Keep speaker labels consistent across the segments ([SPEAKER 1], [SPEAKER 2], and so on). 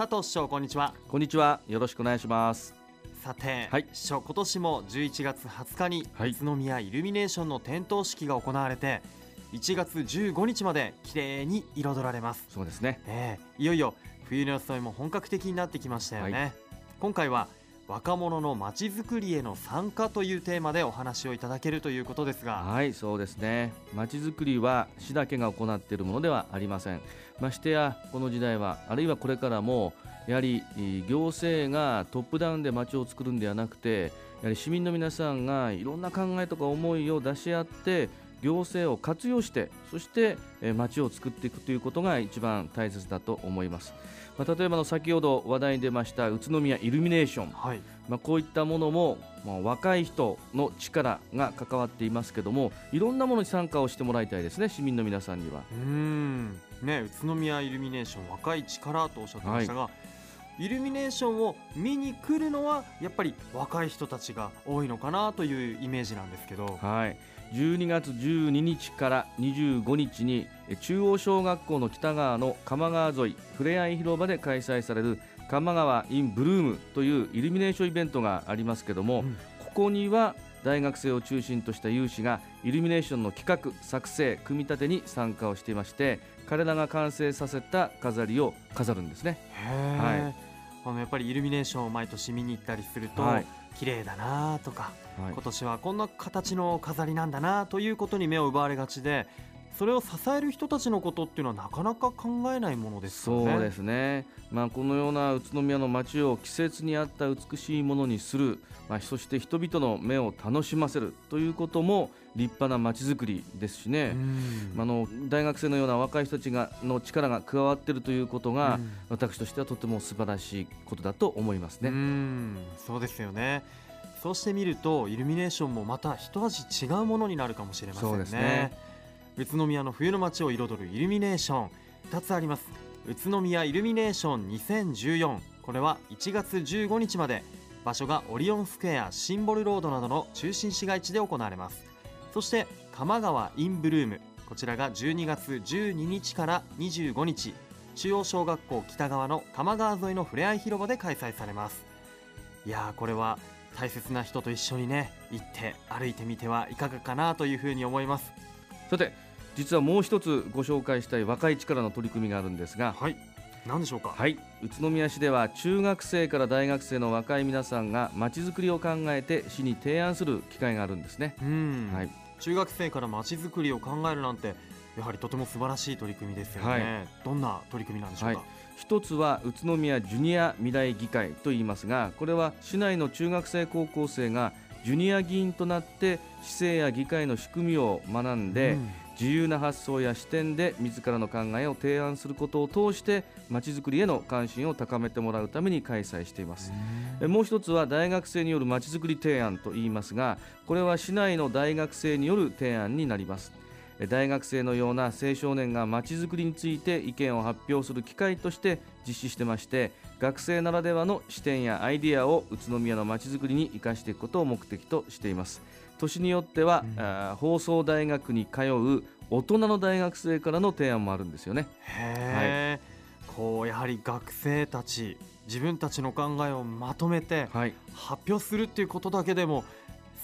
[SPEAKER 1] 佐藤市長こんにちは。
[SPEAKER 2] こんにちは。よろしくお願いします。
[SPEAKER 1] さて、
[SPEAKER 2] はい。
[SPEAKER 1] 市長今年も11月20日に
[SPEAKER 2] はい。
[SPEAKER 1] 宇都宮イルミネーションの点灯式が行われて1月15日まで綺麗に彩られます。
[SPEAKER 2] そうですね。
[SPEAKER 1] ええ。いよいよ冬の装いも本格的になってきましたよね、
[SPEAKER 2] はい。
[SPEAKER 1] 今回は若者のまちづくりへの参加というテーマでお話をいただけるということですが。
[SPEAKER 2] はいそうですね。まちづくりは市だけが行っているものではありません。ましてやこの時代はあるいはこれからもやはり行政がトップダウンで街を作るんではなくてやはり市民の皆さんがいろんな考えとか思いを出し合って行政を活用してそしてえー街を作っていくということが一番大切だと思います、まあ、例えばの先ほど話題に出ました宇都宮イルミネーション。
[SPEAKER 1] はい。
[SPEAKER 2] まあ、こういったものも、まあ、若い人の力が関わっていますけどもいろんなものに参加をしてもらいたいですね市民の皆さんには。
[SPEAKER 1] うーん。ね宇都宮イルミネーション若い力とおっしゃってましたが、イルミネーションを見に来るのはやっぱり若い人たちが多いのかなというイメージなんですけど。
[SPEAKER 2] はい12月12日から25日にえ中央小学校の北側の鎌川沿いふれあい広場で開催される鎌川インブルームというイルミネーションイベントがありますけども、
[SPEAKER 1] うん。
[SPEAKER 2] ここには大学生を中心とした有志がイルミネーションの企画作成組み立てに参加をしていまして彼らが完成させた飾りを飾るんですね。はい。
[SPEAKER 1] あのやっぱりイルミネーションを毎年見に行ったりすると、
[SPEAKER 2] はい
[SPEAKER 1] 綺麗だなとか、
[SPEAKER 2] はい。
[SPEAKER 1] 今年はこんな形の飾りなんだなということに目を奪われがちでそれを支える人たちのことっていうのはなかなか考えないものですよね。
[SPEAKER 2] そうですね、まあ、このような宇都宮の街を季節に合った美しいものにする、まあ、そして人々の目を楽しませるということも立派な街づくりですしね、ああの大学生のような若い人たちがの力が加わっているということが、
[SPEAKER 1] うん。
[SPEAKER 2] 私としてはとても素晴らしいことだと思います
[SPEAKER 1] う
[SPEAKER 2] ね。
[SPEAKER 1] ん。そうですよね。そうしてみるとイルミネーションもまた一味違うものになるかもしれませんね。
[SPEAKER 2] そうですね
[SPEAKER 1] 宇都宮の冬の街を彩るイルミネーション。2つあります。宇都宮イルミネーション2014これは1月15日まで。場所がオリオンスクエアシンボルロードなどの中心市街地で行われます。そして鎌川インブルーム。こちらが12月12日から25日。中央小学校北側の鎌川沿いのふれあい広場で開催されます。いやーこれは大切な人と一緒にね行って歩いてみてはいかがかなというふうに思います。
[SPEAKER 2] さて実はもう一つご紹介したい若い力の取り組みがあるんですが
[SPEAKER 1] はい。何でしょうか？
[SPEAKER 2] はい。宇都宮市では中学生から大学生の若い皆さんがまちづくりを考えて市に提案する機会があるんですね、
[SPEAKER 1] うん、
[SPEAKER 2] はい、
[SPEAKER 1] 中学生からまちづくりを考えるなんてやはりとても素晴らしい取り組みですよね、
[SPEAKER 2] はい。
[SPEAKER 1] どんな取り組みなんでしょうか、
[SPEAKER 2] はい。一つは宇都宮ジュニア未来議会といいますがこれは市内の中学生高校生がジュニア議員となって市政や議会の仕組みを学んで、
[SPEAKER 1] うん。
[SPEAKER 2] 自由な発想や視点で自らの考えを提案することを通してまちづくりへの関心を高めてもらうために開催しています。えもう一つは大学生によるまちづくり提案といいますがこれは市内の大学生による提案になります。え大学生のような青少年がまちづくりについて意見を発表する機会として実施してまして学生ならではの視点やアイディアを宇都宮のまちづくりに生かしていくことを目的としています。年によっては、
[SPEAKER 1] うん。
[SPEAKER 2] 放送大学に通う大人の大学生からの提案もあるんですよね。
[SPEAKER 1] へえ、こうやはり学生たち自分たちの考えをまとめて
[SPEAKER 2] はい。
[SPEAKER 1] 発表するっていうことだけでも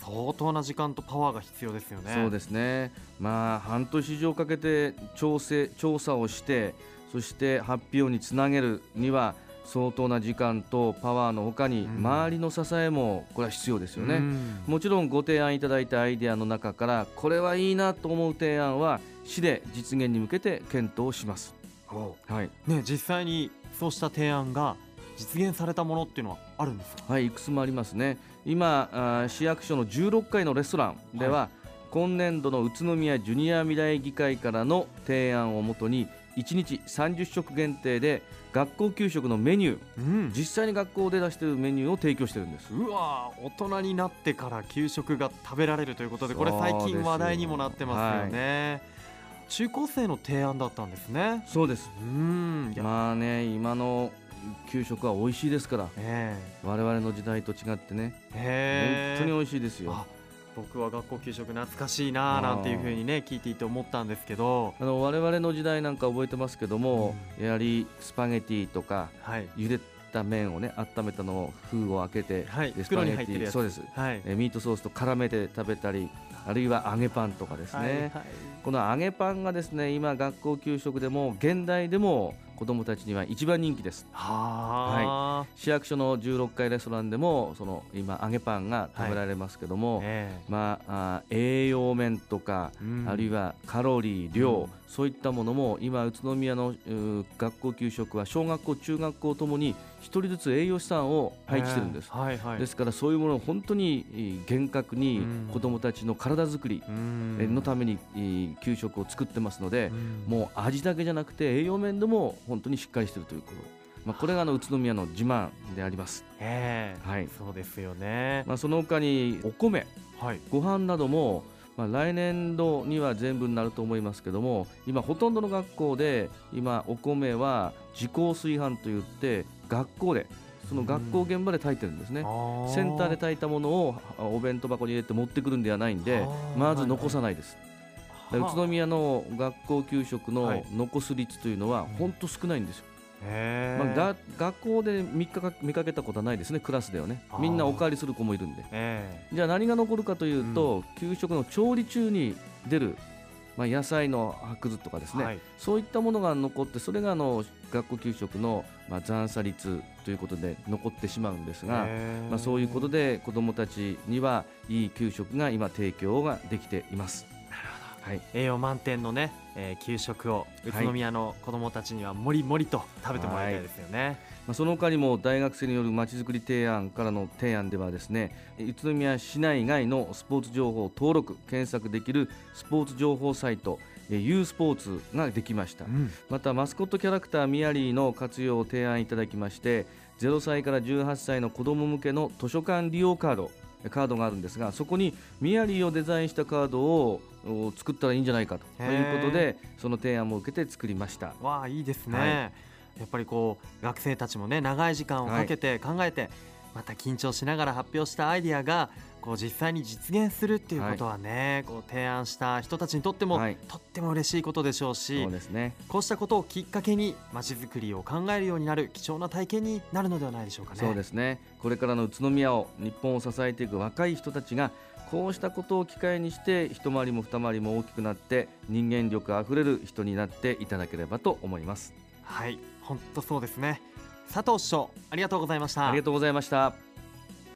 [SPEAKER 1] 相当な時間とパワーが必要ですよね。
[SPEAKER 2] そうですね、まあ、半年以上かけて調整調査をしてそして発表につなげるには相当な時間とパワーのほかに
[SPEAKER 1] うん
[SPEAKER 2] 周りの支えもこれは必要ですよね。
[SPEAKER 1] うん
[SPEAKER 2] もちろんご提案いただいたアイデアの中からこれはいいなと思う提案は市で実現に向けて検討します。
[SPEAKER 1] お
[SPEAKER 2] はい、
[SPEAKER 1] ね実際にそうした提案が実現されたものっていうのはあるんですか？
[SPEAKER 2] はい、いくつもありますね。今、あー市役所の16階のレストランでは、今年度の宇都宮ジュニア未来議会からの提案をもとに1日30食限定で学校給食のメニュー。
[SPEAKER 1] うん。
[SPEAKER 2] 実際に学校で出しているメニューを提供してるんです。
[SPEAKER 1] うわー大人になってから給食が食べられるということでこれ最近話題にもなってますよね、中高生の提案だったんですね。
[SPEAKER 2] そうです。
[SPEAKER 1] うん。
[SPEAKER 2] まあね今の給食は美味しいですから。
[SPEAKER 1] え
[SPEAKER 2] 我々の時代と違ってね。
[SPEAKER 1] えへえ。
[SPEAKER 2] 本当に美味しいですよ。
[SPEAKER 1] あ僕は学校給食懐かしいななんていうふうにね聞いていて思ったんですけど。
[SPEAKER 2] あの我々の時代なんか覚えてますけども、やはりスパゲティとか
[SPEAKER 1] はい。
[SPEAKER 2] 茹でた麺をね温めたのを封を開けて、
[SPEAKER 1] はい。
[SPEAKER 2] で
[SPEAKER 1] 袋に入ってるやつ。
[SPEAKER 2] そうです。
[SPEAKER 1] はい。
[SPEAKER 2] えーミートソースと絡めて食べたりあるいは揚げパンとかですね、
[SPEAKER 1] はいはい。
[SPEAKER 2] この揚げパンがですね今学校給食でも現代でも子どもたちには一番人気です。
[SPEAKER 1] はあ、
[SPEAKER 2] 市役所の16階レストランでもその今揚げパンが食べられますけども、
[SPEAKER 1] え
[SPEAKER 2] まあ、あ栄養面とか、
[SPEAKER 1] えうん。
[SPEAKER 2] あるいはカロリー量、
[SPEAKER 1] うん。
[SPEAKER 2] そういったものも今宇都宮の学校給食は小学校中学校ともに一人ずつ栄養士さんを配置してるんです、
[SPEAKER 1] ええ。はいはい。
[SPEAKER 2] ですからそういうものを本当にえー厳格に
[SPEAKER 1] うん。
[SPEAKER 2] 子どもたちの体作り
[SPEAKER 1] うん。
[SPEAKER 2] えのためにえー給食を作ってますので
[SPEAKER 1] う、ん。
[SPEAKER 2] もう味だけじゃなくて栄養面でも本当にしっかりしているということ、まあ、これがあの宇都宮の自慢であります、
[SPEAKER 1] ええ。
[SPEAKER 2] はい。
[SPEAKER 1] そうですよね、
[SPEAKER 2] まあ、その他にお米
[SPEAKER 1] はい。
[SPEAKER 2] ご飯なども、まあ、来年度には全部になると思いますけども今ほとんどの学校で今お米は自校炊飯といって学校でその学校現場で炊いてるんですね、センターで炊いたものをあお弁当箱に入れて持ってくるんではないんでまず残さないです、で宇都宮の学校給食の
[SPEAKER 1] はい。
[SPEAKER 2] 残す率というのは本当少ないんですよ、まあ、が学校で見か見かけたことはないですねクラスではね。みんなおかわりする子もいるんで。
[SPEAKER 1] え
[SPEAKER 2] じゃあ何が残るかというと、給食の調理中に出る、まあ、野菜の白図とかですね、
[SPEAKER 1] えはい。
[SPEAKER 2] そういったものが残ってそれがあの学校給食の、まあ、残差率ということで残ってしまうんですが、まあ、そういうことで子どもたちにはいい給食が今提供ができています。はい、
[SPEAKER 1] 栄養満点のね、えー給食を宇都宮の子どもたちにはもりもりと食べてもらいたいですよね。
[SPEAKER 2] まあ、その他にも大学生によるまちづくり提案からの提案ではですね宇都宮市内外のスポーツ情報を登録検索できるスポーツ情報サイトえー U スポーツができました。
[SPEAKER 1] うん。
[SPEAKER 2] またマスコットキャラクターミヤリーの活用を提案いただきまして0歳から18歳の子ども向けの図書館利用カードカードがあるんですがそこにミヤリーをデザインしたカードをお作ったらいいんじゃないかと。いうことでその提案も受けて作りました。
[SPEAKER 1] わあいいですね、
[SPEAKER 2] はい。
[SPEAKER 1] やっぱりこう学生たちもね長い時間をかけて考えて、また緊張しながら発表したアイディアがこう実際に実現するっていうことはね、こう提案した人たちにとっても、
[SPEAKER 2] はい。
[SPEAKER 1] とっても嬉しいことでしょうし
[SPEAKER 2] そうですね。
[SPEAKER 1] こうしたことをきっかけにまちづくりを考えるようになる貴重な体験になるのではないでしょうかね。
[SPEAKER 2] そうですね。これからの宇都宮を日本を支えていく若い人たちがこうしたことを機会にして一回りも二回りも大きくなって人間力あふれる人になっていただければと思います。
[SPEAKER 1] はい。本当そうですね佐藤師匠ありがとうございました。
[SPEAKER 2] ありがとうございました。